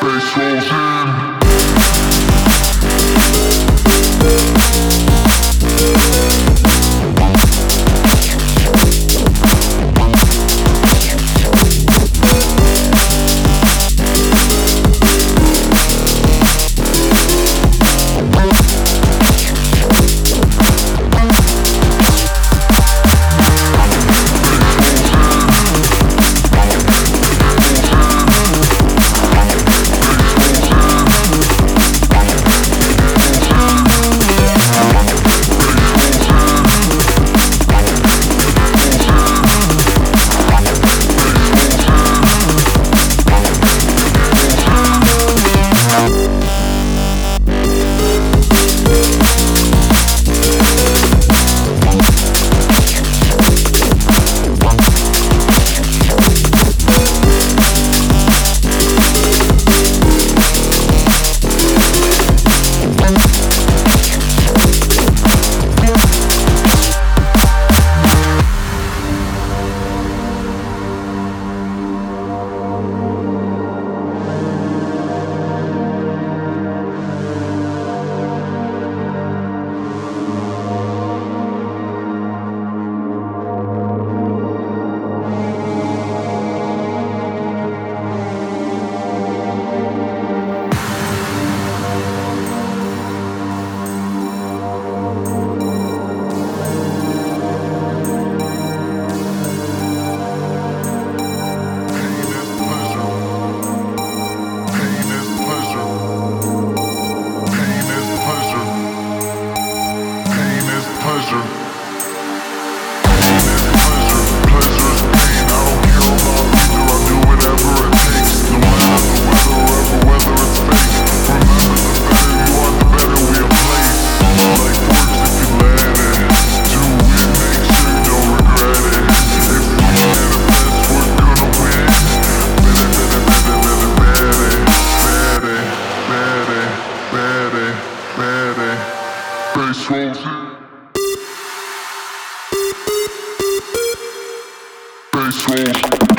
Bass rolls in. Bass rolls.